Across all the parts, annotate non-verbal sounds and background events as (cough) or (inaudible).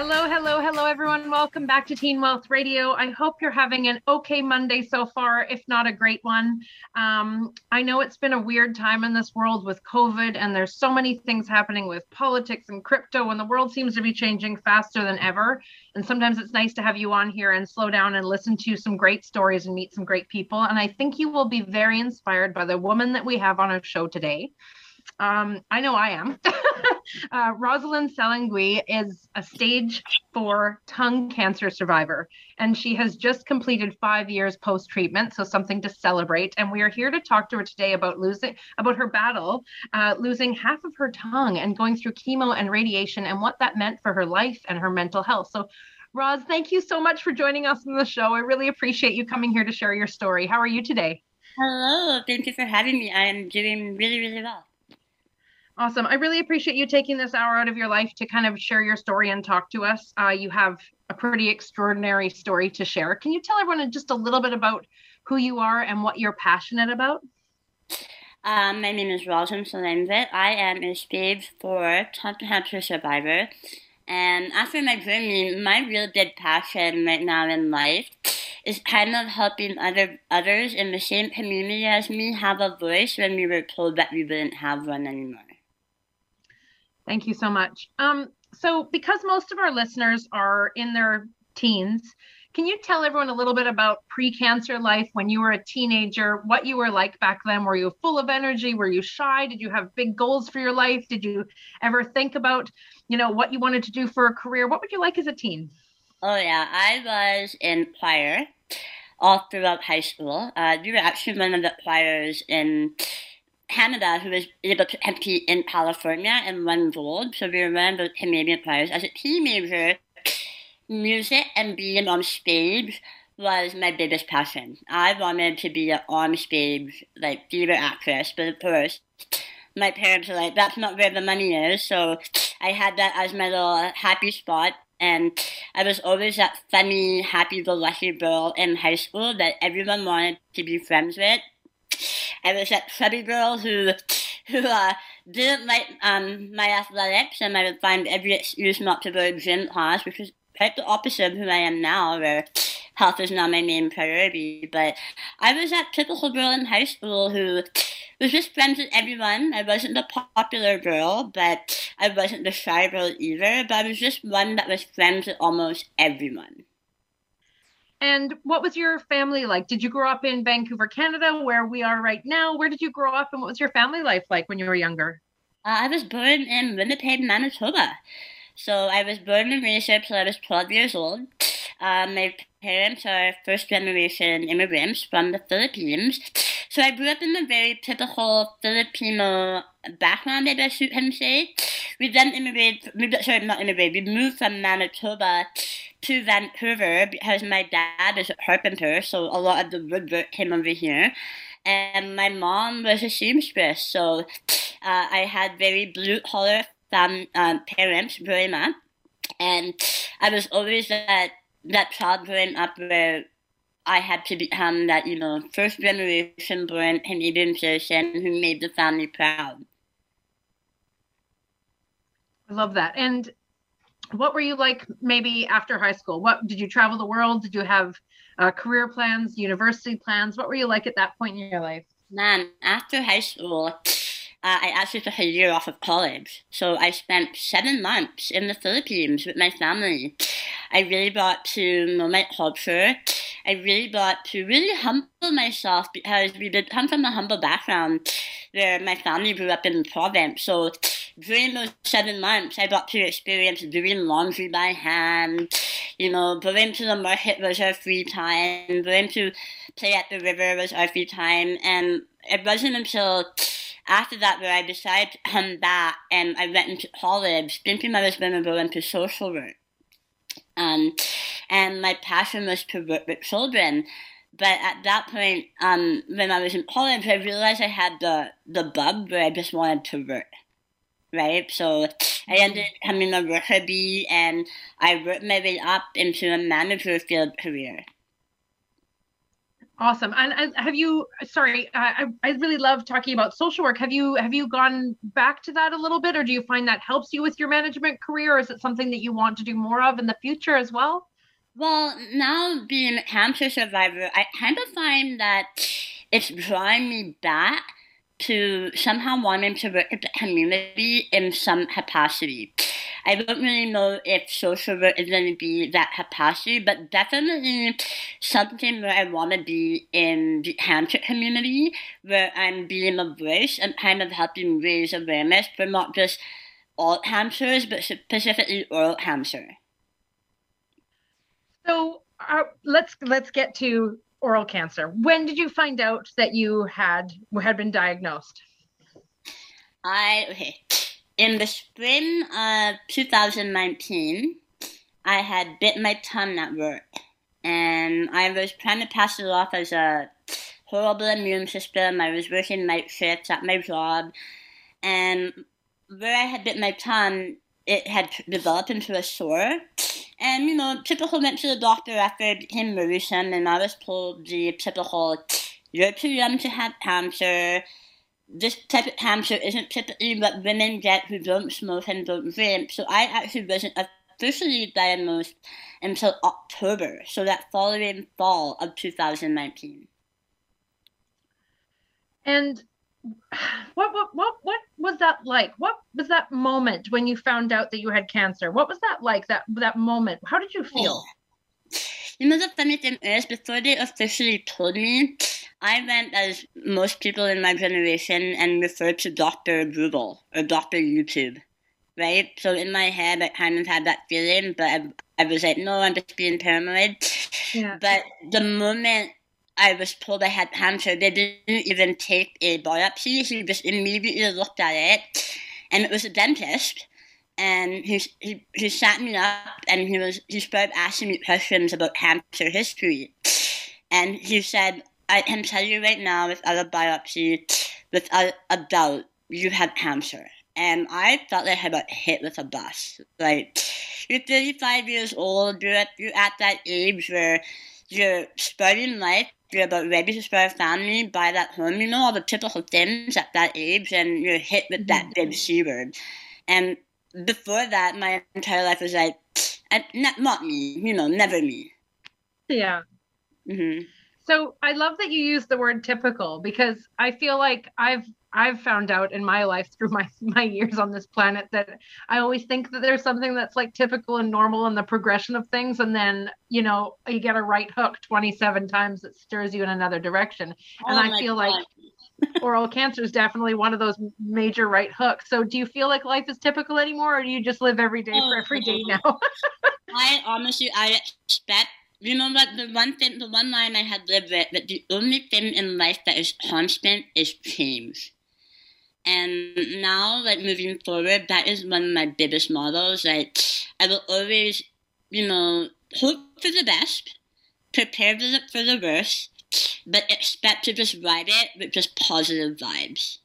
Hello, hello, hello, everyone. Welcome back to Teen Wealth Radio. I hope you're having an okay Monday so far, if not a great one. Um, I know it's been a weird time in this world with COVID, and there's so many things happening with politics and crypto, and the world seems to be changing faster than ever. And sometimes it's nice to have you on here and slow down and listen to some great stories and meet some great people. And I think you will be very inspired by the woman that we have on our show today. Um, I know I am. (laughs) uh, Rosalind Salengui is a stage four tongue cancer survivor, and she has just completed five years post treatment, so something to celebrate. And we are here to talk to her today about losing, about her battle, uh, losing half of her tongue and going through chemo and radiation, and what that meant for her life and her mental health. So. Roz, thank you so much for joining us on the show. I really appreciate you coming here to share your story. How are you today? Hello, thank you for having me. I am doing really, really well. Awesome. I really appreciate you taking this hour out of your life to kind of share your story and talk to us. Uh, you have a pretty extraordinary story to share. Can you tell everyone just a little bit about who you are and what you're passionate about? Um, my name is Rosalind Salengui. I am a stage four tongue cancer survivor. And after my journey, my real big passion right now in life is kind of helping other others in the same community as me have a voice when we were told that we wouldn't have one anymore. Thank you so much. Um, so, because most of our listeners are in their teens, can you tell everyone a little bit about pre-cancer life when you were a teenager? What you were like back then? Were you full of energy? Were you shy? Did you have big goals for your life? Did you ever think about, you know, what you wanted to do for a career? What would you like as a teen? Oh yeah, I was in choir all throughout high school. Uh, we were actually one of the choirs in Canada who was able to compete in California and won gold. So we the Canadian players. As a teenager, music and being on stage was my biggest passion. I wanted to be an on stage like theater actress, but of course my parents were like, that's not where the money is. So I had that as my little happy spot. And I was always that funny, happy go lucky girl in high school that everyone wanted to be friends with. I was that chubby girl who who uh, didn't like um, my athletics, and I would find every excuse not to go to gym class, which is quite the opposite of who I am now, where health is not my main priority. But I was that typical girl in high school who was just friends with everyone. I wasn't the popular girl, but I wasn't the shy girl either. But I was just one that was friends with almost everyone. And what was your family like? Did you grow up in Vancouver, Canada, where we are right now? Where did you grow up, and what was your family life like when you were younger? Uh, I was born in Winnipeg, Manitoba. So I was born and raised here I was 12 years old. Uh, my parents are first generation immigrants from the Philippines. So I grew up in a very typical Filipino background, I guess you can say. We then immigrated, sorry, not immigrated, we moved from Manitoba to Vancouver because my dad is a carpenter, so a lot of the woodwork came over here. And my mom was a seamstress, so uh, I had very blue collar uh, parents growing up. And I was always that, that child growing up where I had to become that, you know, first generation born Canadian citizen who made the family proud. I love that. And what were you like maybe after high school? What did you travel the world? Did you have uh, career plans, university plans? What were you like at that point in your life? Man, after high school, uh, I actually took a year off of college. So I spent seven months in the Philippines with my family. I really got to know my culture. I really got to really humble myself because we did come from a humble background where my family grew up in the province. So during those seven months, I got to experience doing laundry by hand, you know, going to the market was our free time, going to play at the river was our free time, and it wasn't until after that where I decided to come back and I went into college, thinking I was going to go into social work. Um, and my passion was to work with children. But at that point, um, when I was in college, I realized I had the the bug where I just wanted to work, right? So I mm-hmm. ended up becoming a bee, and I worked my way up into a manager field career. Awesome. And, and have you? Sorry, I, I really love talking about social work. Have you have you gone back to that a little bit, or do you find that helps you with your management career, or is it something that you want to do more of in the future as well? Well, now being a cancer survivor, I kind of find that it's drawing me back to somehow wanting to work with the community in some capacity. I don't really know if social work is going to be that capacity, but definitely something where I want to be in the cancer community, where I'm being a voice and kind of helping raise awareness for not just all cancers, but specifically oral cancer. So uh, let's let's get to oral cancer. When did you find out that you had had been diagnosed? I okay. In the spring of 2019, I had bit my tongue at work, and I was trying to pass it off as a horrible immune system. I was working night shifts at my job, and where I had bit my tongue, it had developed into a sore. And, you know, typical went to the doctor after it became worrisome, and I was told the typical, you're too young to have cancer. This type of cancer isn't typically what women get who don't smoke and don't drink. So I actually wasn't officially diagnosed until October, so that following fall of 2019. And what what what what was that like? What was that moment when you found out that you had cancer? What was that like? That that moment? How did you oh. feel? You know the funny thing is, before they officially told me, I went as most people in my generation and referred to Doctor Google or Doctor YouTube, right? So in my head, I kind of had that feeling, but I, I was like, no, I'm just being paranoid. Yeah. But the moment I was told I had cancer. They didn't even take a biopsy. He just immediately looked at it, and it was a dentist. And he, he, he sat me up and he was he started asking me questions about cancer history. And he said, I can tell you right now without a biopsy, without a doubt, you have cancer. And I felt like I had got hit with a bus. Like, you're 35 years old, you're at, you're at that age where you're starting life, you're about ready to a family, buy that home, you know all the typical things at that age, and you're hit with that big C word. And before that, my entire life was like, not, not me, you know, never me. Yeah. Mm-hmm. So I love that you use the word typical because I feel like I've I've found out in my life through my (laughs) my years on this planet that I always think that there's something that's like typical and normal in the progression of things, and then you know you get a right hook 27 times that stirs you in another direction, oh and I feel God. like oral cancer is definitely one of those major right hooks. So do you feel like life is typical anymore, or do you just live every day for oh. every day now? (laughs) I honestly I expect you know what? The one thing, the one line I had lived with, that the only thing in life that is constant is change. And now, like moving forward, that is one of my biggest models. Like, I will always, you know, hope for the best, prepare for the, for the worst, but expect to just ride it with just positive vibes.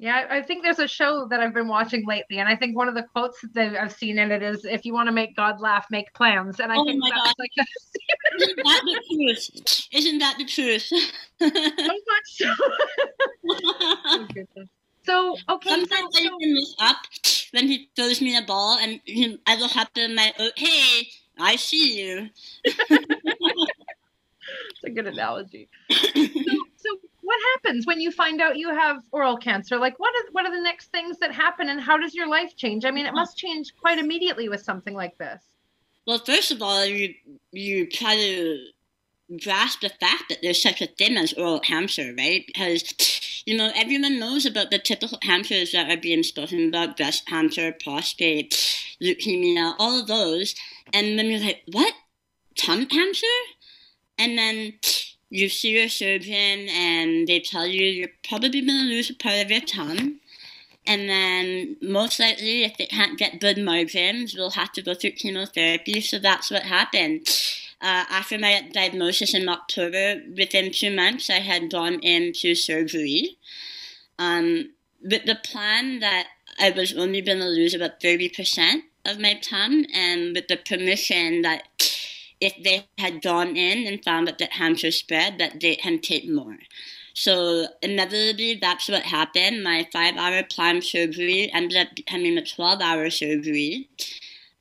Yeah, I think there's a show that I've been watching lately, and I think one of the quotes that I've seen in it is, "If you want to make God laugh, make plans." And I oh think that's God. like a... (laughs) isn't that the truth? Isn't that the truth? so much so. (laughs) Oh, so okay. Sometimes so, I can look up when he throws me a ball, and I look up and my, oh, hey, I see you. (laughs) It's a good analogy. so, so what happens when you find out you have oral cancer? Like, what are what are the next things that happen, and how does your life change? I mean, it mm-hmm. must change quite immediately with something like this. Well, first of all, you you try to grasp the fact that there's such a thing as oral cancer, right? Because you know everyone knows about the typical cancers that are being spoken about: breast cancer, prostate, leukemia, all of those. And then you're like, what? Tongue cancer? And then you see your surgeon and they tell you you're probably going to lose a part of your tongue. And then most likely, if they can't get good margins, we'll have to go through chemotherapy. So that's what happened. Uh, after my diagnosis in October, within two months, I had gone into surgery. Um, with the plan that I was only going to lose about 30% of my tongue, and with the permission that if they had gone in and found that the cancer spread, that they can take more. So inevitably, that's what happened. My five-hour planned surgery ended up becoming a 12-hour surgery.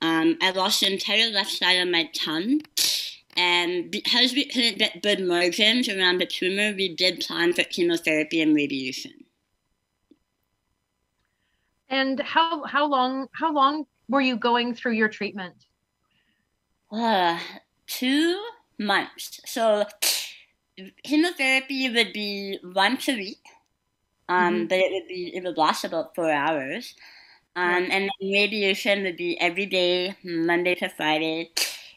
Um, I lost the entire left side of my tongue. And because we couldn't get good margins around the tumor, we did plan for chemotherapy and radiation. And how how long how long were you going through your treatment? Uh, two months. So chemotherapy would be once a week, um, mm-hmm. but it would be it would last about four hours, um, and then radiation would be every day, Monday to Friday.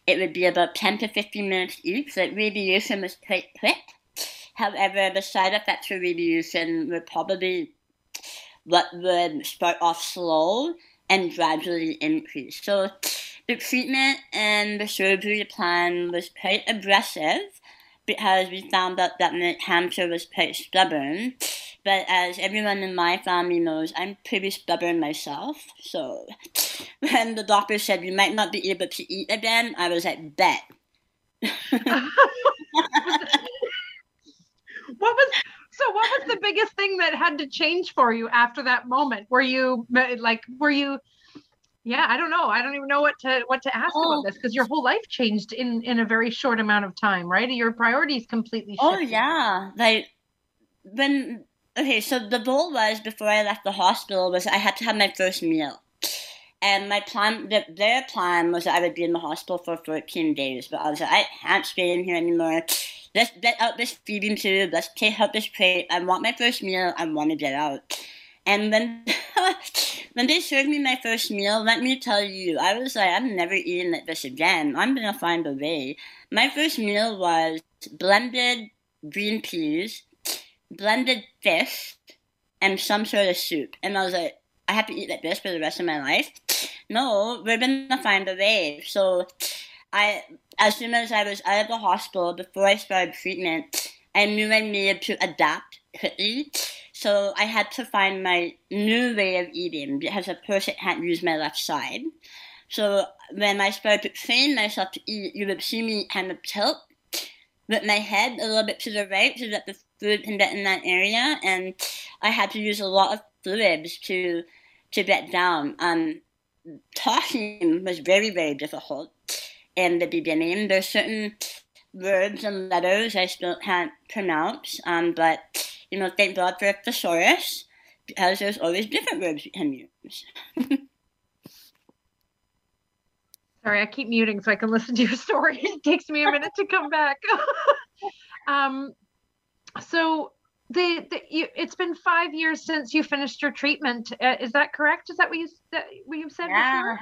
It would be about ten to fifteen minutes each. Like radiation was quite quick. However, the side effects of radiation were probably what would start off slow and gradually increase. So the treatment and the surgery plan was quite aggressive because we found out that my cancer was quite stubborn. But as everyone in my family knows, I'm pretty stubborn myself. So when the doctor said you might not be able to eat again, I was like, bet. (laughs) what was so what was the biggest thing that had to change for you after that moment were you like were you yeah i don't know. I don't even know what to what to ask oh. about this because your whole life changed in in a very short amount of time right? Your priorities completely oh, shifted. oh yeah. Like when okay so the goal was before i left the hospital was i had to have my first meal. And my plan the, their plan was that i would be in the hospital for 14 days but i was like i can't stay in here anymore. Let's get out this feeding tube. Let's take out this plate. I want my first meal. I want to get out. And then when they served me my first meal, let me tell you, I was like, I'm never eating like this again. I'm gonna find a way. My first meal was blended green peas, blended fish, and some sort of soup. And I was like, I have to eat like this for the rest of my life. No, we're gonna find a way. So I, as soon as I was out of the hospital, before I started treatment, I knew I needed to adapt quickly. So I had to find my new way of eating because of course I can't use my left side. So when I started to train myself to eat, you would see me kind of tilt with my head a little bit to the right so that the food can get in that area. And I had to use a lot of fluids to to get down. Um, talking was very, very difficult in the beginning. There's certain words and letters I still can't pronounce, um, but you know, thank God for thesaurus, because there's always different verbs we can use. (laughs) Sorry, I keep muting so I can listen to your story. It takes me a minute to come back. (laughs) um, so the, the you, it's been five years since you finished your treatment. Uh, is that correct? Is that what you that what you've said yeah. before?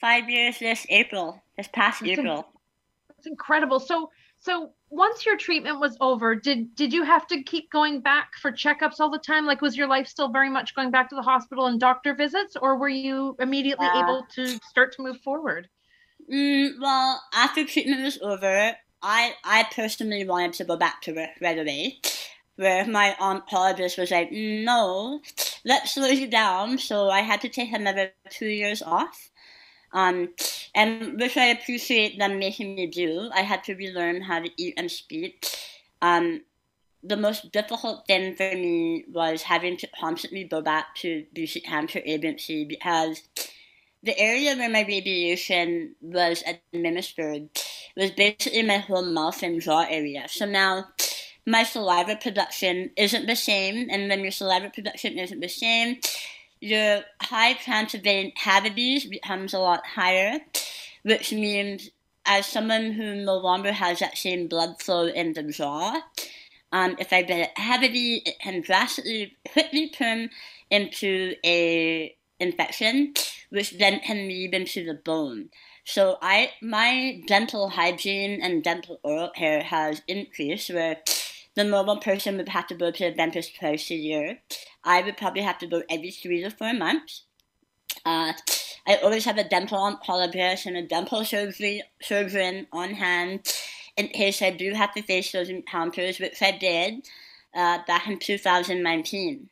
Five years this April, this past That's April. It's incredible. So so once your treatment was over, did did you have to keep going back for checkups all the time? Like was your life still very much going back to the hospital and doctor visits, or were you immediately uh, able to start to move forward? Mm, well, after treatment was over, I I personally wanted to go back to work right away. Where my oncologist was like, no, let's slow you down. So I had to take another two years off. Um, and which I appreciate them making me do. I had to relearn how to eat and speak. Um, the most difficult thing for me was having to constantly go back to BC Cancer Agency because the area where my radiation was administered was basically my whole mouth and jaw area. So now my saliva production isn't the same, and when your saliva production isn't the same, your high chance of cavities becomes a lot higher, which means as someone who no longer has that same blood flow in the jaw, um, if I get a cavity, it can drastically quickly turn into a infection, which then can lead into the bone. So I my dental hygiene and dental oral care has increased where the normal person would have to go to dentist twice a year. I would probably have to go every three to four months. Uh, I always have a dental oncologist and a dental surgery surgeon on hand in case I do have to face those encounters, which I did uh, back in 2019.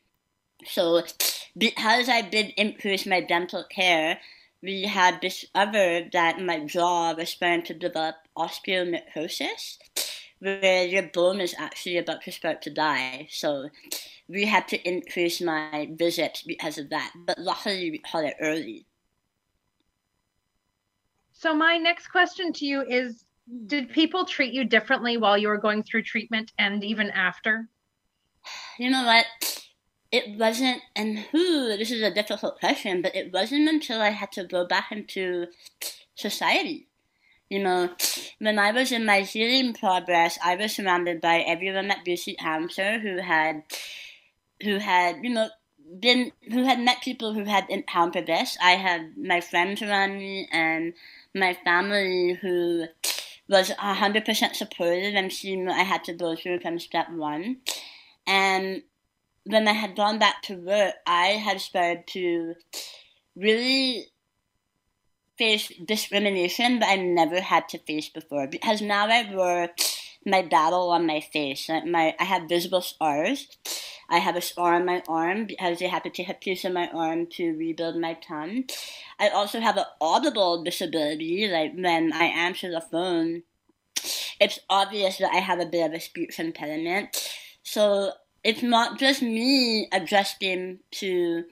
So, because I did increase my dental care, we had discovered that my jaw was starting to develop osteonecrosis, where your bone is actually about to start to die. So, we had to increase my visits because of that. But luckily, we caught it early. So, my next question to you is Did people treat you differently while you were going through treatment and even after? You know what? It wasn't, and who, this is a difficult question, but it wasn't until I had to go back into society. You know, when I was in my healing progress, I was surrounded by everyone at BC Cancer who had who had, you know, been who had met people who had encountered this. I had my friends around me and my family who was hundred percent supportive and seeing what I had to go through from step one. And when I had gone back to work, I had started to really face discrimination that I never had to face before because now I wear my battle on my face. My I have visible scars I have a scar on my arm because they had to take a piece of my arm to rebuild my tongue. I also have an audible disability, like when I answer the phone, it's obvious that I have a bit of a speech impediment. So it's not just me adjusting to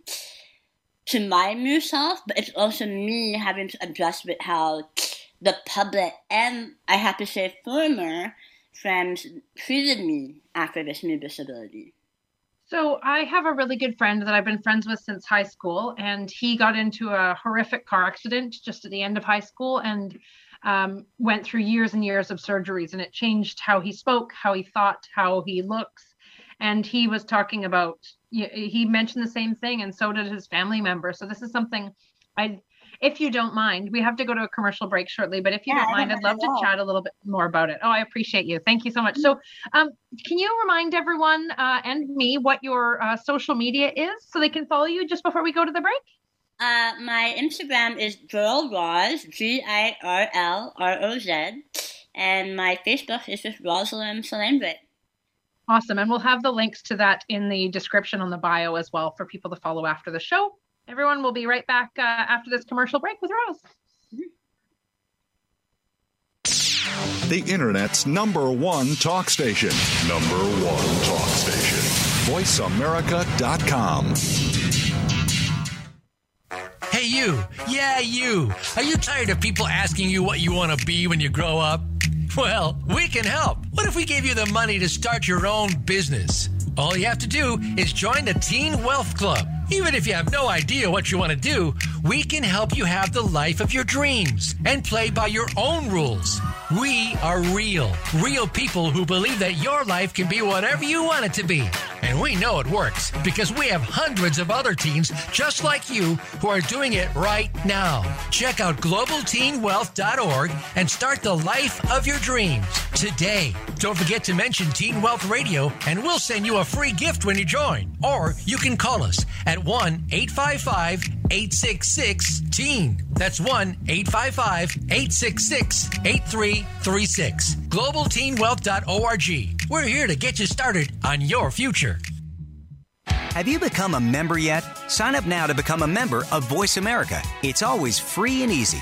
to my new self, but it's also me having to adjust with how the public and I have to say former friends treated me after this new disability. So I have a really good friend that I've been friends with since high school, and he got into a horrific car accident just at the end of high school and um, went through years and years of surgeries, and it changed how he spoke, how he thought, how he looks. And he was talking about, he mentioned the same thing, and so did his family member. So this is something I if you don't mind, we have to go to a commercial break shortly, but if you yeah, don't mind, I'd love to chat a little bit more about it. Oh, I appreciate you. Thank you so much. So, um, can you remind everyone uh, and me what your uh, social media is so they can follow you just before we go to the break? Uh, my Instagram is Girl Roz, G I R L R O Z, and my Facebook is just Rosalind Salandre. Awesome. And we'll have the links to that in the description on the bio as well for people to follow after the show. Everyone we'll be right back uh, after this commercial break with Rose. The Internet's number one talk station. Number one talk station. VoiceAmerica.com. Hey, you. Yeah, you. Are you tired of people asking you what you want to be when you grow up? Well, we can help. What if we gave you the money to start your own business? All you have to do is join the Teen Wealth Club. Even if you have no idea what you want to do, we can help you have the life of your dreams and play by your own rules. We are real, real people who believe that your life can be whatever you want it to be. And we know it works because we have hundreds of other teens just like you who are doing it right now. Check out globalteenwealth.org and start the life of your dreams today. Don't forget to mention Teen Wealth Radio and we'll send you a free gift when you join. Or you can call us at 1 855 866 TEEN. That's 1 855 866 8336. GlobalTeenWealth.org. We're here to get you started on your future. Have you become a member yet? Sign up now to become a member of Voice America. It's always free and easy.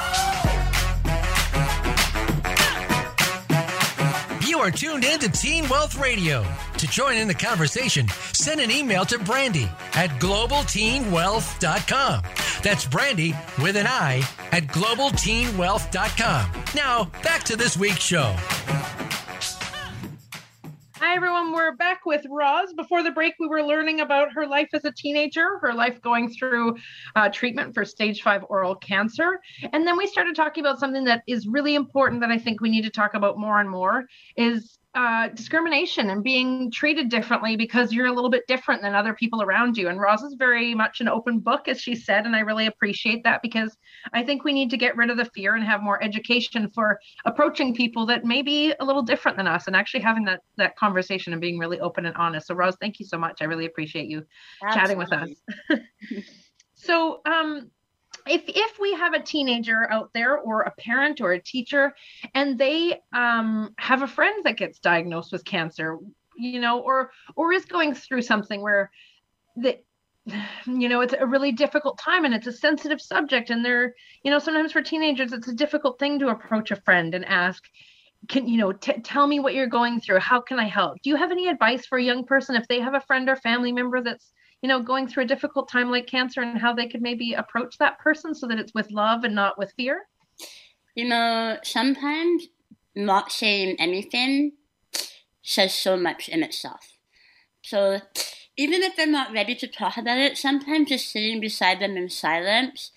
are tuned in to Teen Wealth Radio. To join in the conversation, send an email to Brandy at globalteenwealth.com. That's Brandy with an I at globalteenwealth.com. Now, back to this week's show. Hi, everyone. We're back with Roz. Before the break, we were learning about her life as a teenager, her life going through uh, treatment for stage five oral cancer. And then we started talking about something that is really important that I think we need to talk about more and more is uh, discrimination and being treated differently because you're a little bit different than other people around you. And Roz is very much an open book, as she said, and I really appreciate that because I think we need to get rid of the fear and have more education for approaching people that may be a little different than us and actually having that that conversation and being really open and honest. So Roz, thank you so much. I really appreciate you Absolutely. chatting with us. (laughs) so um if if we have a teenager out there or a parent or a teacher and they um, have a friend that gets diagnosed with cancer you know or or is going through something where that you know it's a really difficult time and it's a sensitive subject and they're you know sometimes for teenagers it's a difficult thing to approach a friend and ask can you know t- tell me what you're going through. How can i help? Do you have any advice for a young person if they have a friend or family member that's you know, going through a difficult time like cancer and how they could maybe approach that person so that it's with love and not with fear? You know, sometimes not saying anything says so much in itself. So even if they're not ready to talk about it, sometimes just sitting beside them in silence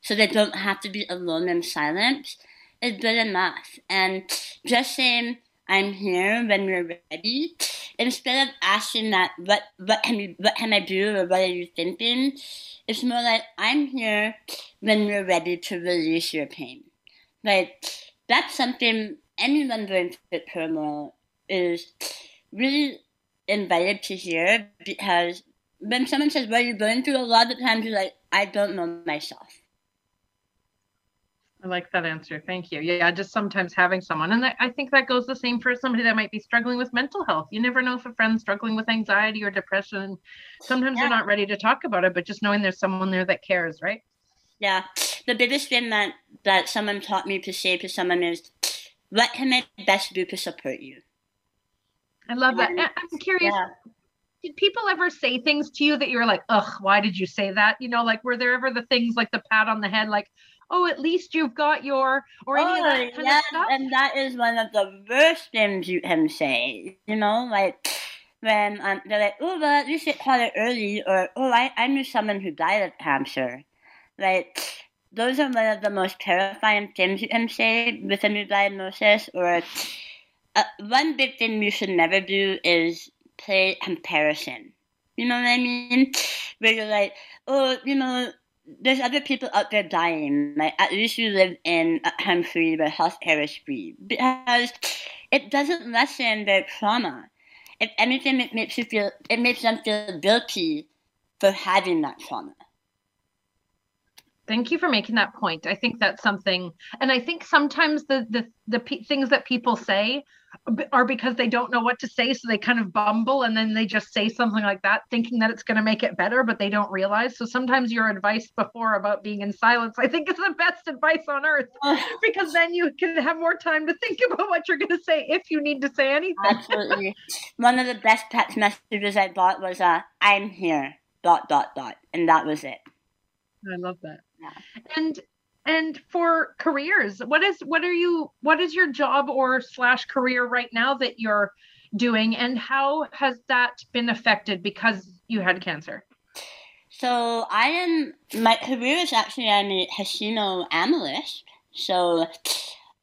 so they don't have to be alone in silence is good enough. And just saying, I'm here when you're ready instead of asking that what what can you what can I do or what are you thinking, it's more like I'm here when you're ready to release your pain. Like that's something anyone going through turmoil is really invited to hear because when someone says what are you going through, a lot of times you're like, I don't know myself. I like that answer. Thank you. Yeah, just sometimes having someone, and I think that goes the same for somebody that might be struggling with mental health. You never know if a friend's struggling with anxiety or depression. Sometimes yeah. they're not ready to talk about it, but just knowing there's someone there that cares, right? Yeah. The biggest thing that that someone taught me to say to someone is, "What can I best do to support you?" I love that. I'm curious. Yeah. Did people ever say things to you that you were like, "Ugh, why did you say that?" You know, like were there ever the things like the pat on the head, like, oh, at least you've got your or any oh, of that kind yeah, of stuff. And that is one of the worst things you can say. You know, like when um, they're like, oh, but you should call it early, or oh, I, I knew someone who died of cancer. Like those are one of the most terrifying things you can say with a new diagnosis. Or uh, one big thing you should never do is play comparison. You know what I mean? Where you're like, oh, you know, there's other people out there dying. Like at least you live in a country where healthcare is free because it doesn't lessen their trauma. If anything, it makes you feel it makes them feel guilty for having that trauma. Thank you for making that point. I think that's something, and I think sometimes the the the p- things that people say are because they don't know what to say so they kind of bumble and then they just say something like that thinking that it's going to make it better but they don't realize. So sometimes your advice before about being in silence i think is the best advice on earth (laughs) because then you can have more time to think about what you're going to say if you need to say anything. Absolutely. One of the best text messages i got was uh, i'm here dot dot dot and that was it. I love that. Yeah. and and for careers what is what are you what is your job or slash career right now that you're doing? And how has that been affected because you had cancer? So i am my career is actually i'm a casino analyst. So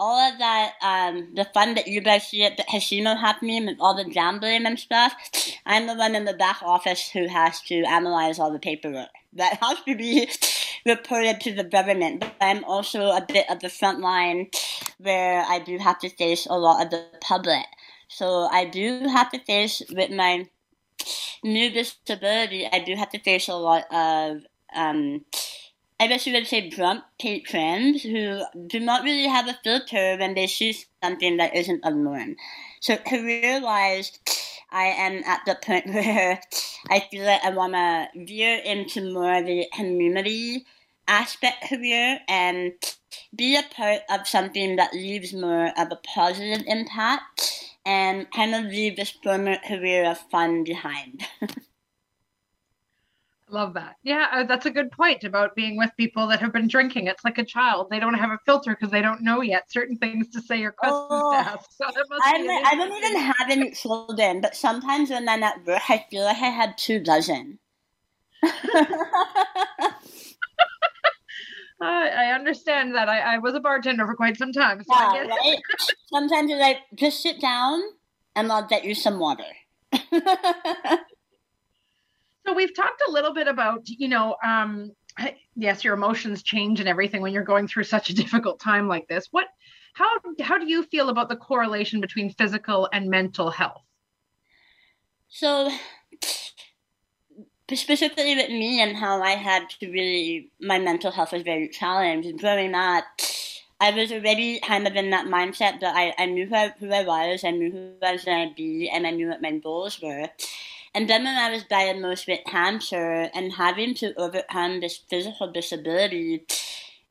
all of that, um, the fun that you guys see at the casino happening with all the gambling and stuff, I'm the one in the back office who has to analyze all the paperwork. That has to be reported to the government. But I'm also a bit of the front line where I do have to face a lot of the public. So I do have to face with my new disability, I do have to face a lot of um, I guess you would say drunk patrons who do not really have a filter when they see something that isn't a norm. So career wise, I am at the point (laughs) where I feel like I want to veer into more of the community aspect career and be a part of something that leaves more of a positive impact and kind of leave this former career of fun behind. (laughs) Love that. Yeah, uh, that's a good point about being with people that have been drinking. It's like a child; they don't have a filter because they don't know yet certain things to say or questions Oh, to ask. So I'm, be I don't even have any children, but sometimes when I'm at work, I feel like I had two dozen. (laughs) I understand that. I, I was a bartender for quite some time, so Yeah, right? Sometimes it's like, just sit down and I'll get you some water. (laughs) So we've talked a little bit about, you know, um, yes, your emotions change and everything when you're going through such a (laughs) difficult time like this. What, how, how do you feel about the correlation between physical and mental health? So, (sighs) specifically with me and how I had to really, my mental health was very challenged. Growing up, I was already kind of in that mindset that I, I knew who I, who I was, I knew who I was going to be, and I knew what my goals were. And then when I was diagnosed with cancer and having to overcome this physical disability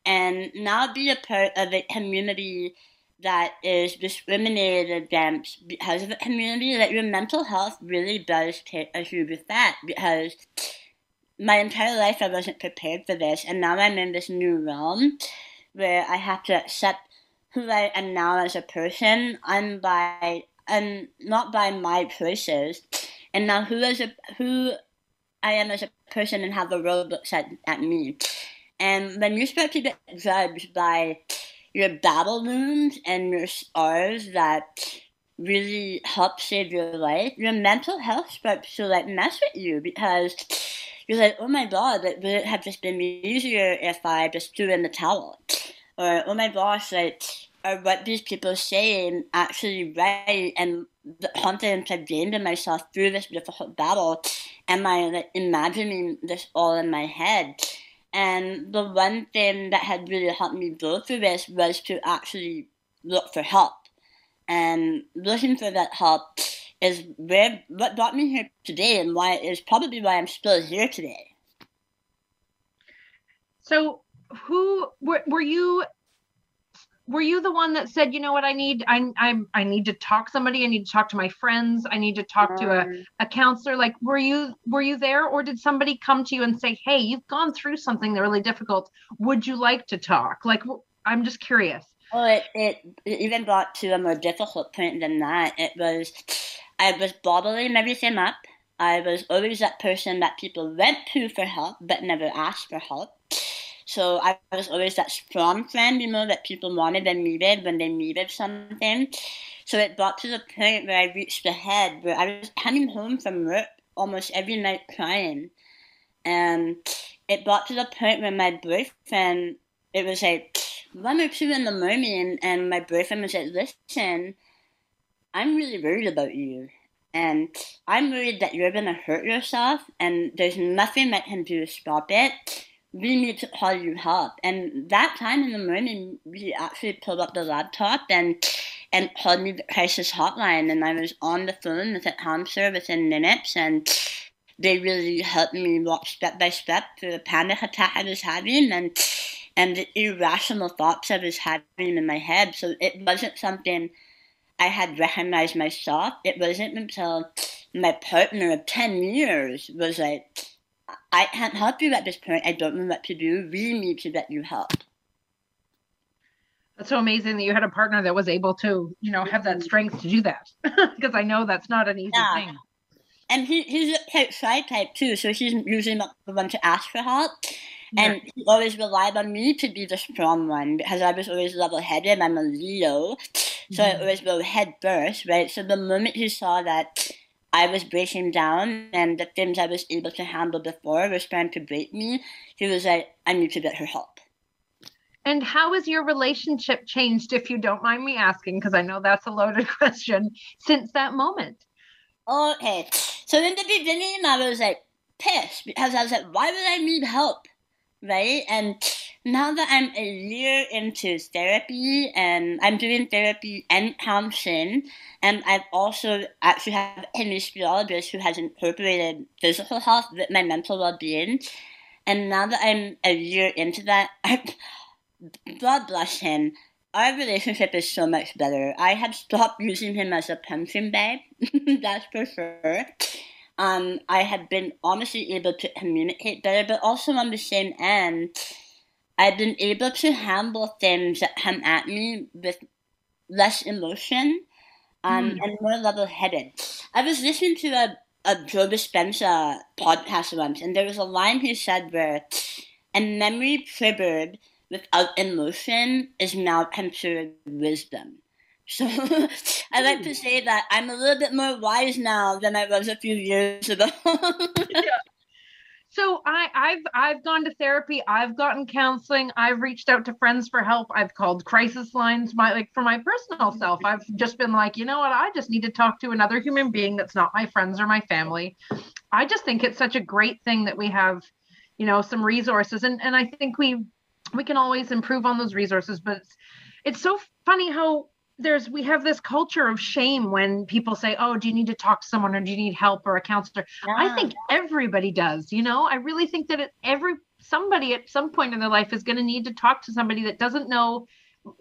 and now be a part of a community that is discriminated against because of a community, that your mental health really does take a huge effect because my entire life I wasn't prepared for this and now I'm in this new realm where I have to accept who I am now as a person and by and not by my choices and now who as a who I am as a person and how the world looks at, at me. And when you start to get judged by your battle wounds and your scars that really help save your life, your mental health starts to like mess with you because you're like, oh my god, like, would it have just been easier if I just threw in the towel? Or oh my gosh, like, are what these people saying actually right? And I've gained in myself through this difficult battle, am I like imagining this all in my head? And the one thing that had really helped me go through this was to actually look for help. And looking for that help is where what brought me here today and why is probably why I'm still here today. So who were, were you were you the one that said, you know what, I need I I I need to talk to somebody, I need to talk to my friends, I need to talk to a, mm. a counselor. Like were you were you there or did somebody come to you and say, Hey, you've gone through something really difficult. Would you like to talk? Like I'm just curious. Oh, it, it, it even got to a more difficult point than that. It was, I was bottling everything up. I was always that person that people went to for help but never asked for help. So I was always that strong friend, you know, that people wanted and needed when they needed something. So it got to the point where I reached the head where I was coming home from work almost every night crying. And it got to the point where my boyfriend, it was like one or two in the morning, and my boyfriend was like, listen, I'm really worried about you. And I'm worried that you're to hurt yourself, and there's nothing that can do to stop it. We need to call you help. And that time in the morning, we er actually pulled up the laptop and and called me the crisis hotline. And I was on the phone with a counselor within minutes, and they really helped me walk step by step through the panic attack I was having and and the irrational thoughts I was having in my head. So it wasn't something I had recognized myself. It wasn't until my partner of 10 years was like, I can't help you at this point. I don't know what to do. We need to get you help. That's so amazing that you had a partner that was able to, you know, have that mm-hmm. strength to do that. (laughs) Because I know that's not an easy Yeah. thing. And he, he's a type shy type too, so he's usually not the one to ask for help. And he always relied on me to be the strong one because I was always level headed. I'm a Leo, so I mm-hmm. always go head first, right? So the moment he saw that I was breaking down and the things I was able to handle before were starting to break me, he was like, I need to get her help. And how has your relationship changed, if you don't mind me asking? Because I know that's a loaded (laughs) question since that moment. Okay, so in the beginning, I was like pissed because I was like, why would I need help? Right? And now that I'm a year into therapy and I'm doing therapy and counseling, and I've also actually have a kinesiologist who has incorporated physical health with my mental well being. And now that I'm a year into that, (laughs) I, God bless him. our relationship is so much better. I have stopped using him as a punching bag, (laughs) that's for sure. Um, I have been honestly able to communicate better, but also on the same end, I've been able to handle things that come at me with less emotion um, mm. and more level headed. I was listening to a, a Joe Dispenza podcast once, and there was a line he said where a memory triggered without emotion is now considered wisdom. So (laughs) I like to say that I'm a little bit more wise now than I was a few years ago. (laughs) yeah. So I, I've I've gone to therapy. I've gotten counseling. I've reached out to friends for help. I've called crisis lines. My like for my personal self. I've just been like, you know what? I just need to talk to another human being that's not my friends or my family. I just think it's such a great thing that we have, you know, some resources, and and I think we we can always improve on those resources. But it's, it's so funny how there's we have this culture of shame when people say oh do you need to talk to someone or do you need help or a counselor yeah. i think everybody does you know i really think that it, every somebody at some point in their life is going to need to talk to somebody that doesn't know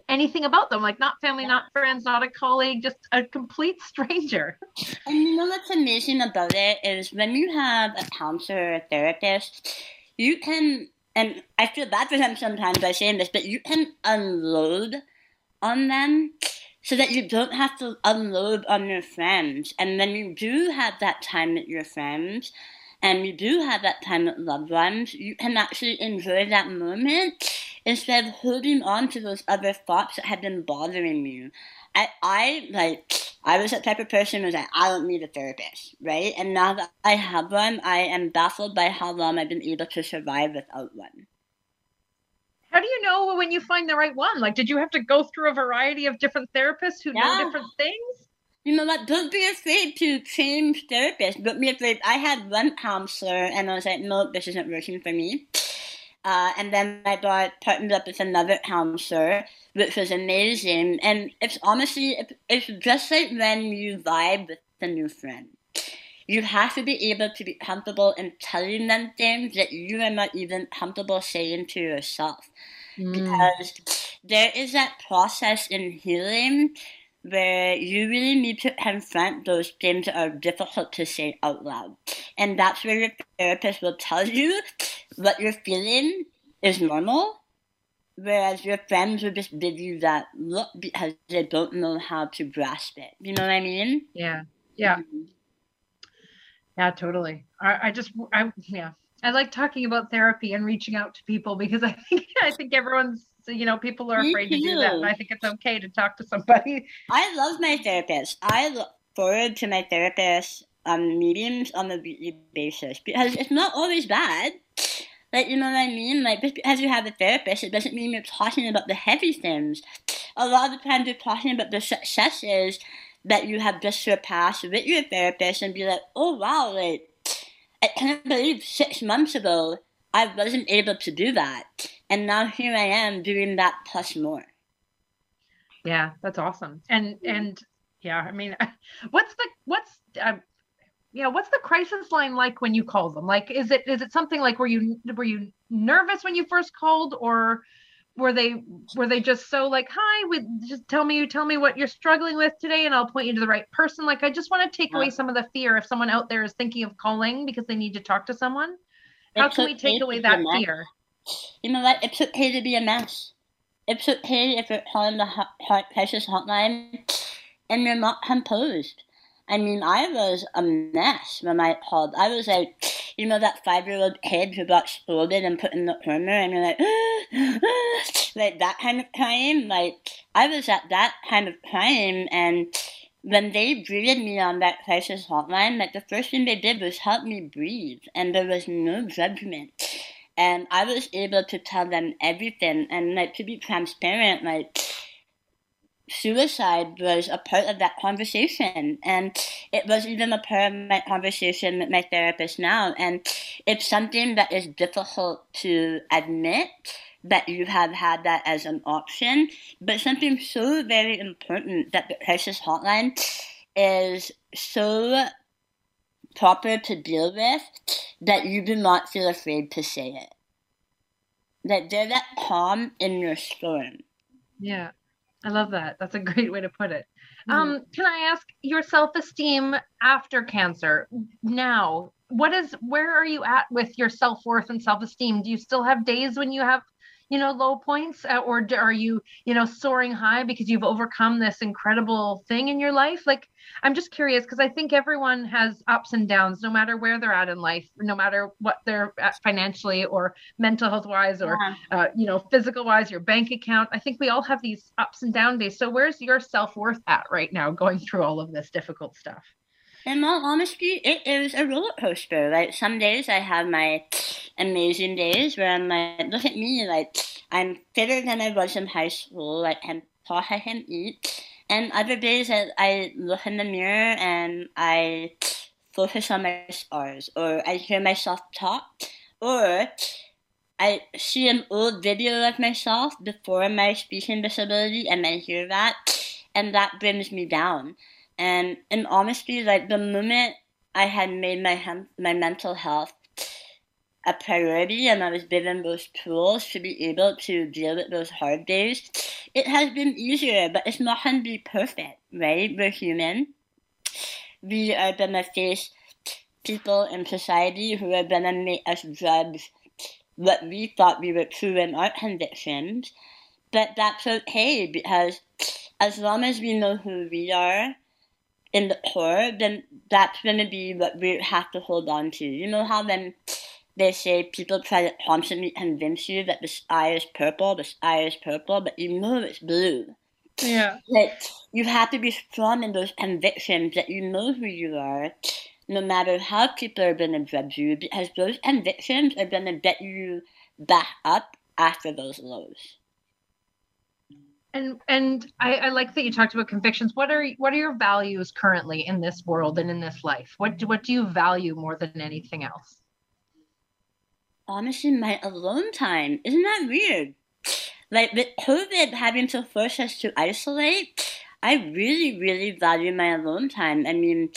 anything about them like not family yeah. not friends not a colleague just a complete (laughs) stranger and you know what's amazing about it is when you have a counselor or a therapist you can and i feel bad for them sometimes by saying this but you can unload on them so that you don't have to unload on your friends. And then you do have that time with your friends, and you do have that time with loved ones, you can actually enjoy that moment instead of holding on to those other thoughts that have been bothering you. I, I like I was that type of person who's like, I don't need a therapist, right? And now that I have one, I am baffled by how long I've been able to survive without one how do you know when you find the right one? Like, did you have to go through a variety of different therapists who yeah. know different things? You know what? Don't be afraid to change therapists. Don't be afraid. I had one counselor, and I was like, no, this isn't working for me. Uh, and then I got partnered up with another counselor, which was amazing. And it's honestly, it's just like when you vibe with a new friend. You have to be able to be comfortable in telling them things that you are not even comfortable saying to yourself. Mm. Because there is that process in healing where you really need to confront those things that are difficult to say out loud. And that's where your therapist will tell you what you're feeling is normal, whereas your friends will just give you that look because they don't know how to grasp it. You know what I mean? Yeah. Yeah. Mm-hmm. Yeah, totally. I, I just, I, yeah, I like talking about therapy and reaching out to people because I (laughs) think, I think everyone's, you know, people are afraid to do that. And I think it's okay to talk to somebody. (laughs) I love my therapist. I look forward to my therapist um, meetings on a weekly basis because it's not always bad. Like, you know what I mean? Like, just because you have a therapist, it doesn't mean you're talking about the heavy things. A lot of the times you're talking about the successes that you have just surpassed with your therapist and be like, oh wow, like I can't believe six months ago I wasn't able to do that, and now here I am doing that plus more. Yeah, that's awesome. And and yeah, I mean, (laughs) what's the what's uh, yeah, what's the crisis line like when you call them? Like, is it is it something like were you were you nervous when you first called, or were they were they just so like hi with just tell me you tell me what you're struggling with today and i'll point you to the right person. Like i just want to take away some of the fear if someone out there is thinking of calling because they need to talk to someone. How it's can we take away that fear? You know what? It's okay to be a mess. It's okay if you're calling the heart crisis hotline and you're not composed I mean, I was a mess when I called. I was like, you know, that five year old kid who got scolded and put in the corner, and you're like, (gasps) like that kind of time. Like, I was at that kind of time, and when they greeted me on that crisis hotline, like, the first thing they did was help me breathe, and there was no judgment. And I was able to tell them everything, and, like, to be transparent, like, suicide was a part of that conversation. And it was even a part of my conversation with my therapist now. And it's something that is difficult to admit that you have had that as an option. But something so very important that the crisis hotline is so proper to deal with that you do not feel afraid to say it. That they're that calm in your storm. Yeah I love that. That's a great way to put it. Um, can I ask your self-esteem after cancer now? What is where are you at with your self-worth and self-esteem? Do you still have days when you have you know low points uh, or are you you know soaring high because you've overcome this incredible thing in your life? Like i'm just curious because i think everyone has ups and downs no matter where they're at in life no matter what they're at financially or mental health wise or yeah. uh, you know physical wise your bank account. I think we all have these ups and down days. So where's your self-worth at right now going through all of this difficult stuff in all honesty, it is a roller coaster. Like some days I have my amazing days where I'm like, look at me, like I'm fitter than I was in high school, like I'm taught I can eat. And other days I, I look in the mirror and I focus on my scars, or I hear myself talk, or I see an old video of myself before my speaking disability and I hear that, and that brings me down. And in honesty, like the moment I had made my hem- my mental health a priority and I was given those tools to be able to deal with those hard days, it has been easier, but it's not going to be perfect, right? We're human. We are going to face people in society who are going to make us judge what we thought we were true in our convictions. But that's okay because as long as we know who we are in the core, then that's going to be what we have to hold on to. You know how then they say people try to constantly convince you that the sky is purple, the sky is purple, but you know it's blue. Yeah. Like, you have to be strong in those convictions that you know who you are, no matter how people are going to judge you, because those convictions are going to get you back up after those lows. And and I, I, like that you talked about convictions. What are what are your values currently in this world and in this life? What do, what do you value more than anything else? Honestly, my alone time. Isn't that weird? Like with COVID having to force us to isolate, I really, really value my alone time. I mean,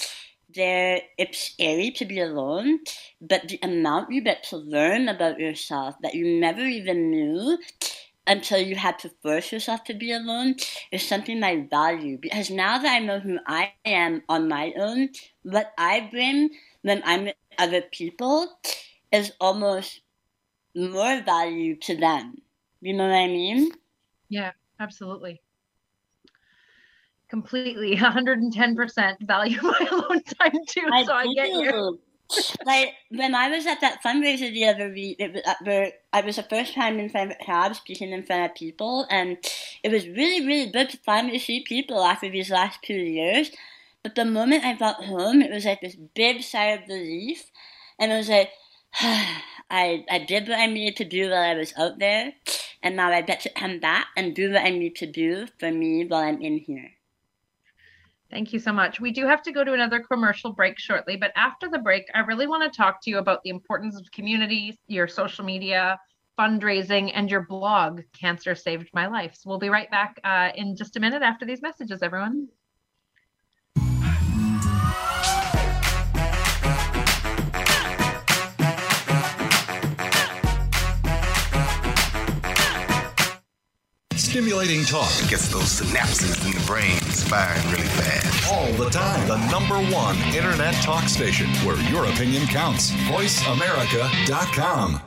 there it's scary to be alone, but the amount you get to learn about yourself that you never even knew until you had to force yourself to be alone is something I value because now that I know who I am on my own, what I bring when I'm with other people is almost more value to them. You know what I mean? Yeah, absolutely. Completely, (laughs) 110% value (laughs) my alone time too. I so I get you like when I was at that fundraiser the other week, it was, uh, where I was the first time in front of crowds, speaking in front of people, and it was really, really good to finally see people after these last two years. But the moment I got home, it was like this big sigh of relief, and it was like, (sighs) I I did what I needed to do while I was out there, and now I get to come back and do what I need to do for me while I'm in here. Thank you so much. We do have to go to another commercial break shortly, but after the break, I really want to talk to you about the importance of community, your social media, fundraising, and your blog, Cancer Saved My Life. So we'll be right back uh, in just a minute after these messages, everyone. Stimulating talk. Gets those synapses in the brain firing really fast. All the time. The number one internet talk station where your opinion counts. VoiceAmerica.com.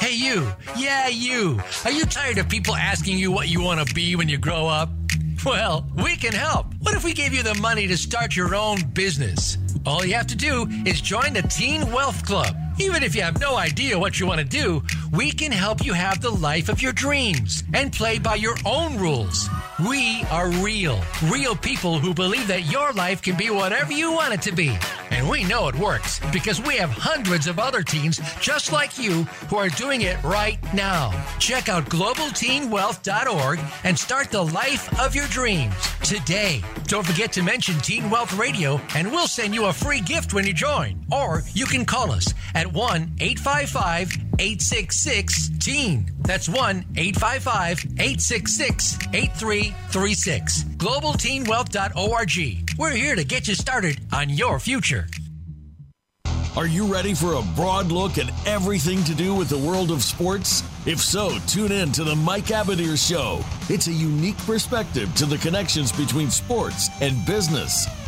Hey, you. Yeah, you. Are you tired of people asking you what you want to be when you grow up? Well, we can help. What if we gave you the money to start your own business? All you have to do is join the Teen Wealth Club. Even if you have no idea what you want to do, we can help you have the life of your dreams and play by your own rules. We are real, real people who believe that your life can be whatever you want it to be. And we know it works because we have hundreds of other teens just like you who are doing it right now. Check out globalteenwealth.org and start the life of your dreams today. Don't forget to mention Teen Wealth Radio and we'll send you a free gift when you join. Or you can call us at 1 855 866 TEEN. That's 1 855 866 8336. GlobalTeenWealth.org. We're here to get you started on your future. Are you ready for a broad look at everything to do with the world of sports? If so, tune in to the Mike Abadir Show. It's a unique perspective to the connections between sports and business.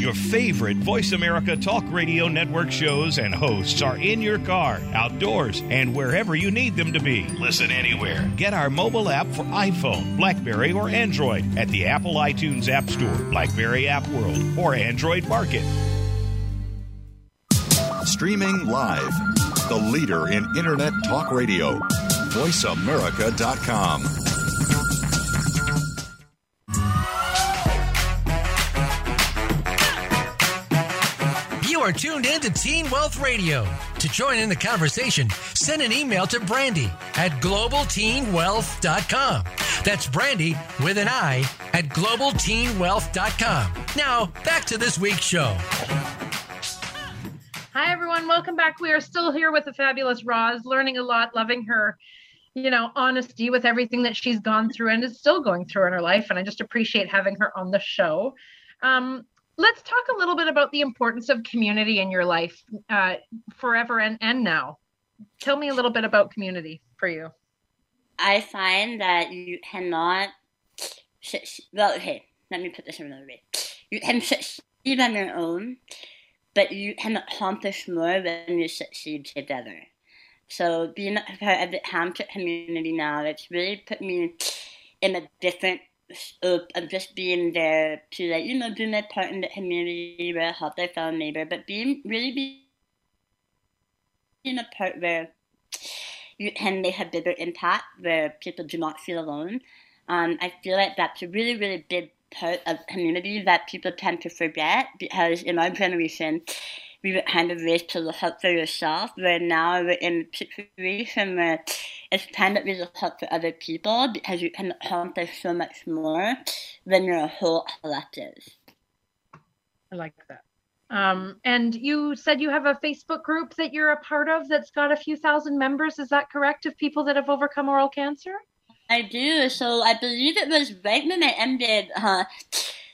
Your favorite Voice America Talk Radio Network shows and hosts are in your car, outdoors, and wherever you need them to be. Listen anywhere. Get our mobile app for iPhone, Blackberry, or Android at the Apple iTunes App Store, Blackberry App World, or Android Market. Streaming live. The leader in Internet talk radio. VoiceAmerica.com. are tuned in to Teen Wealth Radio. To join in the conversation, send an email to Brandy at globalteenwealth.com. That's Brandy with an I at globalteenwealth.com. Now, back to this week's show. Hi, everyone. Welcome back. We are still here with the fabulous Roz, learning a lot, loving her, you know, honesty with everything that she's gone through and is still going through in her life. And I just appreciate having her on the show. Um, let's talk a little bit about the importance of community in your life, uh, forever and, and now. Tell me a little bit about community for you. I find that you cannot. Well, okay, let me put this another way. You can succeed on your own, but you can accomplish more when you succeed together. So being a part of the Hampshire community now, it's really put me in a different of just being there to like, you know, do my part in the community where I help their fellow neighbor, but being really being in a part where you can make a bigger impact where people do not feel alone. Um, I feel like that's a really, really big part of community that people tend to forget because in our generation, we were kind of raised to look out for yourself, where now we're in a situation where it's time that we look out for other people because you can accomplish so much more when you're a whole collective. I like that. Um, and you said you have a Facebook group that you're a part of that's got a few thousand members. Is that correct? Of people that have overcome oral cancer? I do. So I believe it was right when I ended uh,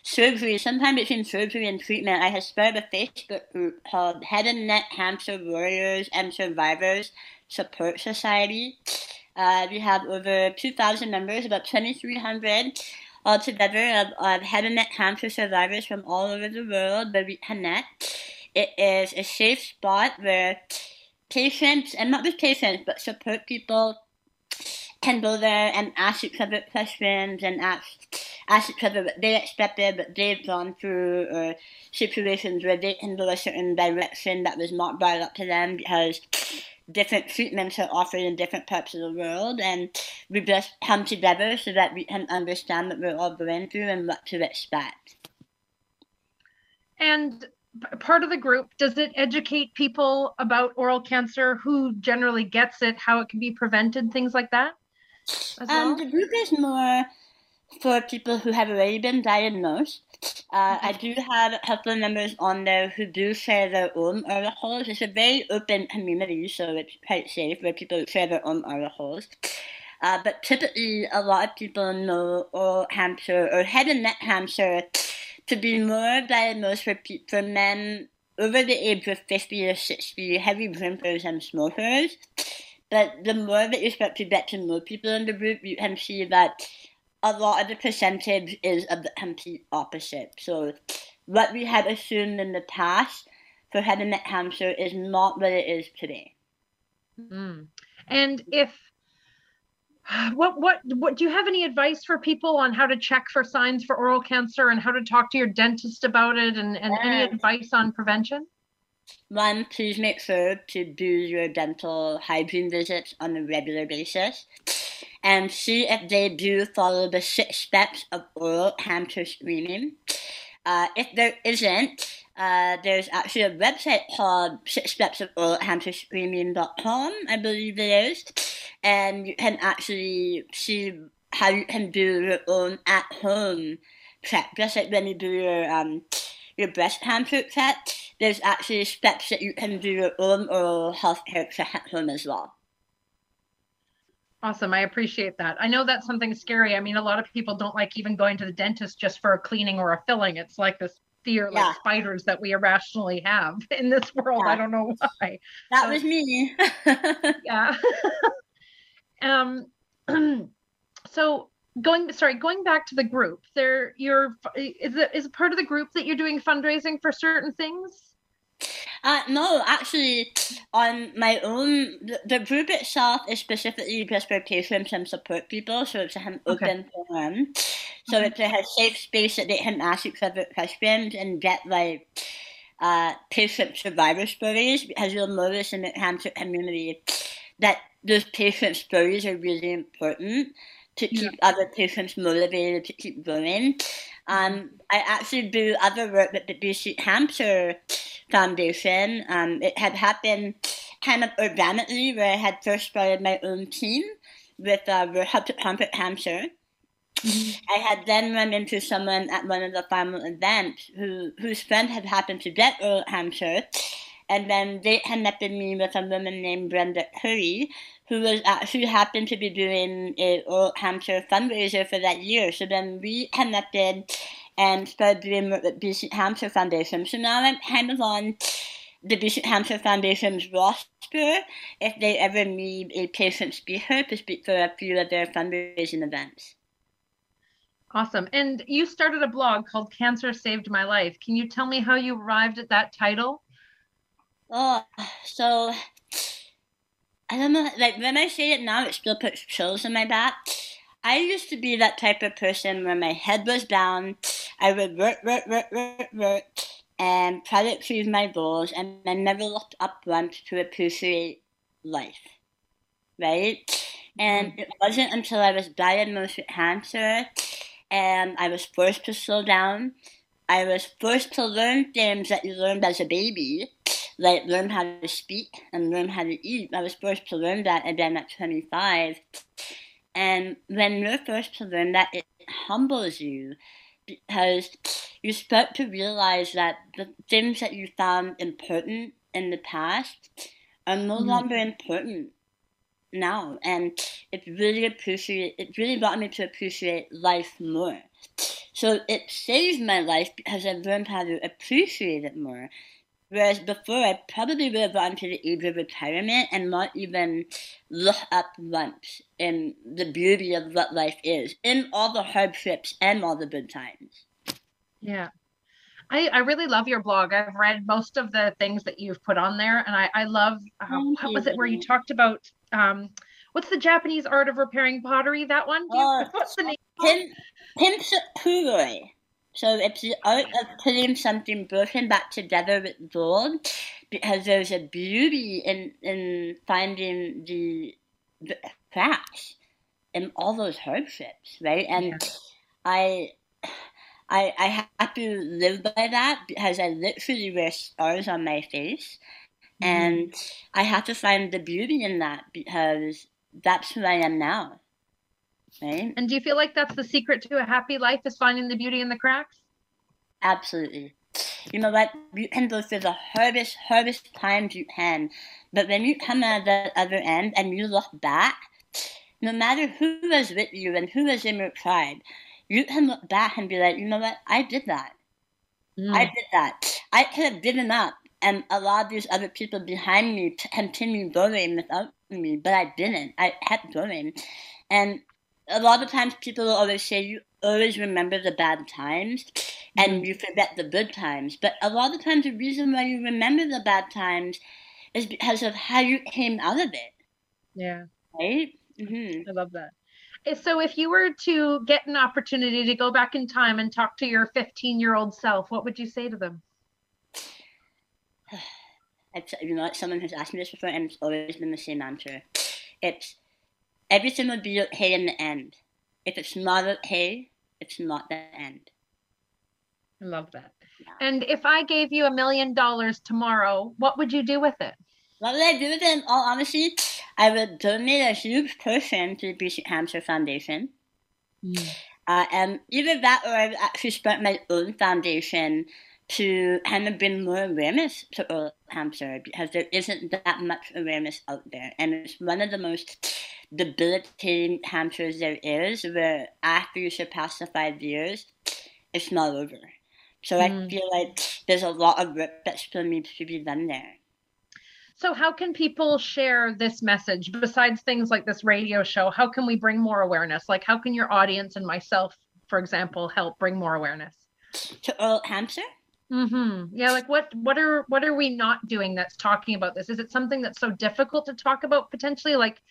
surgery, sometime between surgery and treatment, I had started a Facebook group called Head and Neck Cancer Warriors and Survivors Support Society. Uh, we have over 2,000 members, about 2,300 altogether of, of head and neck cancer survivors from all over the world where we connect. It is a safe spot where patients, and not just patients, but support people can go there and ask each other questions and ask ask each other what they expected, what they've gone through, or situations where they can go a certain direction that was not brought up to them because different treatments are offered in different parts of the world, and we just come together so that we can understand what we're all going through and what to expect. And part of the group does it educate people about oral cancer who generally gets it how it can be prevented things like that um, well? the group is more for people who have already been diagnosed uh, I do have a couple of members on there who do share their own articles. It's a very open community, so it's quite safe where people share their own articles. Uh, but typically, a lot of people know oral cancer or head and neck cancer to be more diagnosed for, for men over the age of 50 or 60, heavy drinkers and smokers. But the more that you start to get to know people in the group, you can see that a lot of the percentage is of the complete opposite. So what we had assumed in the past for head and neck cancer is not what it is today. Mm. And if (sighs) what what what do you have any advice for people on how to check for signs for oral cancer and how to talk to your dentist about it and, and yes. any advice on prevention? One, please make sure to do your dental hygiene visits on a regular basis and see if they do follow the six steps of oral cancer screening. Uh, if there isn't, uh, there's actually a website called Six Steps of Oral Cancer Screening.com, I believe it is, and you can actually see how you can do your own at home prep, just like when you do your um your breast cancer prep, there's actually steps that you can do your own oral health care check at home as well. Awesome. I appreciate that. I know that's something scary. I mean, a lot of people don't like even going to the dentist just for a cleaning or a filling. It's like this fear, yeah. like spiders that we irrationally have (laughs) in this world. Yeah. I don't know why. That so, was me. (laughs) yeah. (laughs) um, (clears throat) so going sorry going back to the group there you're is it is it part of the group that you're doing fundraising for certain things uh, no, actually, on my own, the, the, group itself is specifically just for patients and support people, so it's an open okay. forum. So okay. it's a safe space that they can ask each other questions and get like uh, patient survivor stories, because you'll notice in the cancer community that those patient stories are really important to keep yeah. other patients motivated to keep going. Um, I actually do other work with the BC Cancer Foundation. Um, it had happened kind of organically where I had first started my own team with uh, Help to Comfort Cancer. Mm-hmm. I had then run into someone at one of the final events who whose friend had happened to get oral Hampshire, and then they connected me with a woman named Brenda Curry, who was actually happened to be doing a oral cancer fundraiser for that year. So then we connected and started doing work BC Cancer Foundation. So now I'm kind of on the BC Cancer Foundation's roster if they ever need a patient speaker to speak for a few of their fundraising events. Awesome. And you started a blog called Cancer Saved My Life. Can you tell me how you arrived at that title? Oh, so I don't know. Like when I say it now, it still puts chills in my back. I used to be that type of person where my head was down. I would work, work, work, work, work, and try to achieve my goals, and I never looked up once to appreciate life. Right? And mm-hmm. it wasn't until I was diagnosed with cancer and I was forced to slow down. I was forced to learn things that you learned as a baby, like learn how to speak and learn how to eat. I was forced to learn that again at 25. And when you're forced to learn that, it humbles you because you start to realize that the things that you found important in the past are no mm. longer important now. And it really appreciate it really got me to appreciate life more. So it saved my life because I learned how to appreciate it more. Whereas before, I probably would have gone to the age of retirement and not even look up once in the beauty of what life is, in all the hardships and all the good times. Yeah. I, I really love your blog. I've read most of the things that you've put on there, and I, I love uh, what was it where you talked about um, what's the Japanese art of repairing pottery? That one? You, uh, what's the name? Pin, Kintsukuroi. So it's the art of putting something broken back together with gold because there's a beauty in, in finding the, the cracks in all those hardships, right? And. I, I, I have to live by that because I literally wear scars on my face. Mm-hmm. And I have to find the beauty in that because that's who I am now. Right? And do you feel like that's the secret to a happy life is finding the beauty in the cracks? Absolutely. You know what? You can go through the hardest, hardest times you can, but when you come out the other end and you look back, no matter who was with you and who was in your tribe, you can look back and be like, you know what? I did that. Mm. I did that. I could have given up and allowed these other people behind me to continue going without me, but I didn't. I kept going. And a lot of times people always say you always remember the bad times and mm-hmm. you forget the good times. But a lot of times the reason why you remember the bad times is because of how you came out of it. Yeah. Right? Mm-hmm. I love that. Eh, so if you were to get an opportunity to go back in time and talk to your 15 year old self, what would you say to them? (sighs) It's, you know, someone has asked me this before, and it's always been the same answer. It's everything will be okay in the end. If it's not okay, it's not the end. I love that. Yeah. And if I gave you a million dollars tomorrow, what would you do with it? What would I do with it? In all honesty, I would donate a huge portion to the BC Cancer Foundation. Mm. Uh, and either that or I've actually start my own foundation to kind of bring more awareness to oral cancer because there isn't that much awareness out there. And it's one of the most debilitating cancers there is where after you surpass the five years, it's not over. So mm. I feel like there's a lot of work that still needs to be done there. So, how can people share this message besides things like this radio show? How can we bring more awareness? Like, how can your audience and myself, for example, help bring more awareness? To oral cancer? Mm-hmm. Yeah, like what what are what are we not doing that's talking about this? Is it something that's so difficult to talk about potentially? Like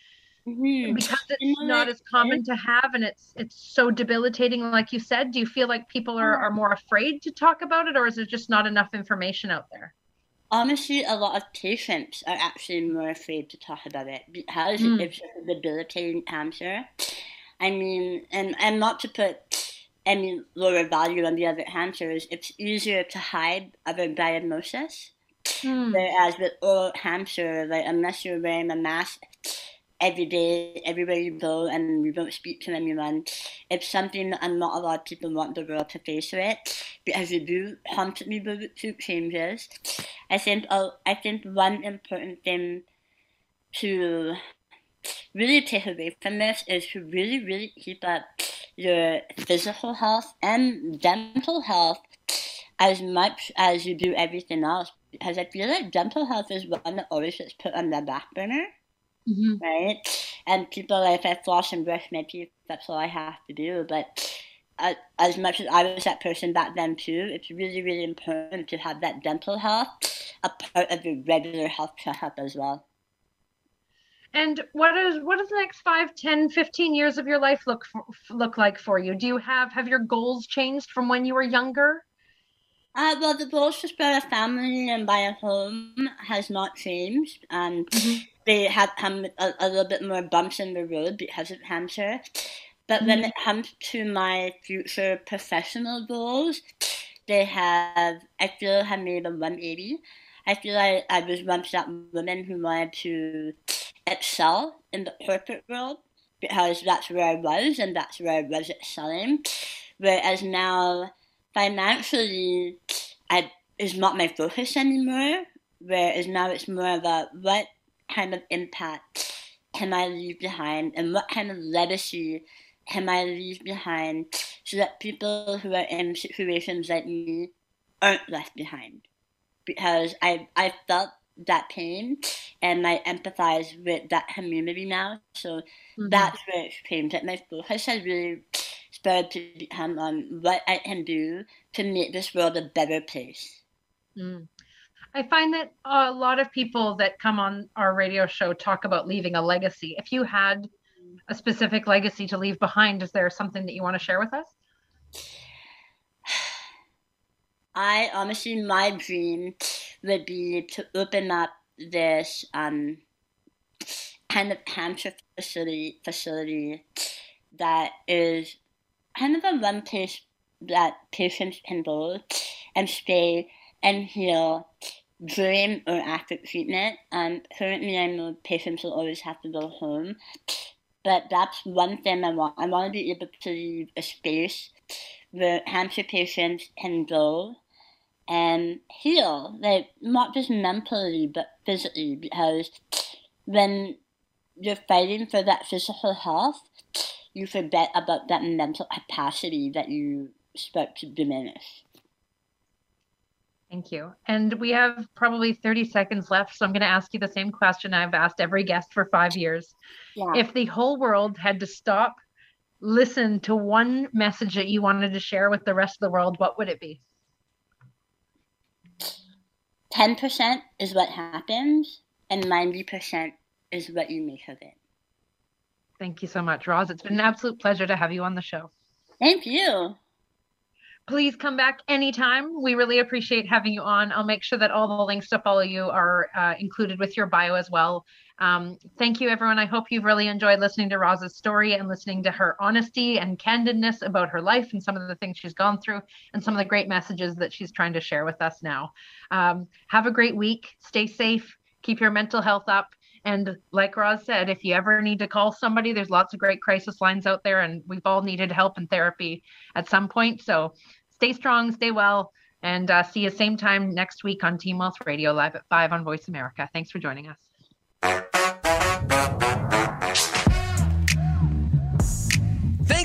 mm-hmm. because it's not as common to have and it's it's so debilitating, like you said. Do you feel like people are, are more afraid to talk about it or is there just not enough information out there? Honestly, a lot of patients are actually more afraid to talk about it because mm. it's a debilitating cancer. I mean, and and not to put any lower value on the other cancers, it's easier to hide other diagnosis. Hmm. Whereas with oral cancer, like unless you're wearing a mask every day, everywhere you go, and you don't speak to anyone, it's something that not a lot of people want the world to face with because you do constantly go through changes. I think uh, I think one important thing to really take away from this is to really, really keep up your physical health and dental health as much as you do everything else. Because I feel like dental health is one that always gets put on the back burner. Mm-hmm. Right? And people like, I floss and brush my teeth, that's all I have to do. But uh, as much as I was that person back then too, it's really, really important to have that dental health a part of your regular health checkup as well. And what is what does the next 5, 10, 15 years of your life look for, look like for you? Do you have have your goals changed from when you were younger? Uh, well, the goals to start a family and buy a home has not changed. Um, mm-hmm. They have come a, a, little bit more bumps in the road because of cancer. But mm-hmm. when it comes to my future professional goals, they have, I feel, have made a 180. I feel like I was once that woman who wanted to excel in the corporate world because that's where I was and that's where I was excelling. Whereas now, financially, I is not my focus anymore. Whereas now it's more about what kind of impact can I leave behind and what kind of legacy can I leave behind so that people who are in situations like me aren't left behind. Because I I felt that pain and I empathize with that community now. So mm-hmm. that's where it's changed. That my focus has really to become on what I can do to make this world a better place. Mm. I find that a lot of people that come on our radio show talk about leaving a legacy. If you had a specific legacy to leave behind, is there something that you want to share with us? I honestly, my dream would be to open up this um, kind of cancer facility facility that is kind of a one place that patients can go and stay and heal during or after treatment. Um, currently, I know patients will always have to go home, but that's one thing I want. I want to be able to leave a space where cancer patients can go and heal, like not just mentally but physically, because when you're fighting for that physical health, you forget about that mental capacity that you start to diminish. Thank you. And we have probably 30 seconds left. So I'm going to ask you the same question I've asked every guest for five years. Yeah. If the whole world had to stop, listen to one message that you wanted to share with the rest of the world, what would it be? 10% is what happens, and 90% is what you make of it. Thank you so much, Roz. It's been an absolute pleasure to have you on the show. Thank you. Please come back anytime. We really appreciate having you on. I'll make sure that all the links to follow you are uh, included with your bio as well. Um, thank you, everyone. I hope you've really enjoyed listening to Roz's story and listening to her honesty and candidness about her life and some of the things she's gone through and some of the great messages that she's trying to share with us now. Um, have a great week. Stay safe. Keep your mental health up And like Roz said, if you ever need to call somebody, there's lots of great crisis lines out there, and we've all needed help and therapy at some point. So stay strong, stay well, and uh, see you same time next week on Teen Wealth Radio, live at 5 on Voice America. Thanks for joining us.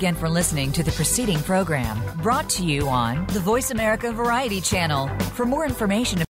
Again for listening to the preceding program brought to you on the Voice America Variety Channel. For more information,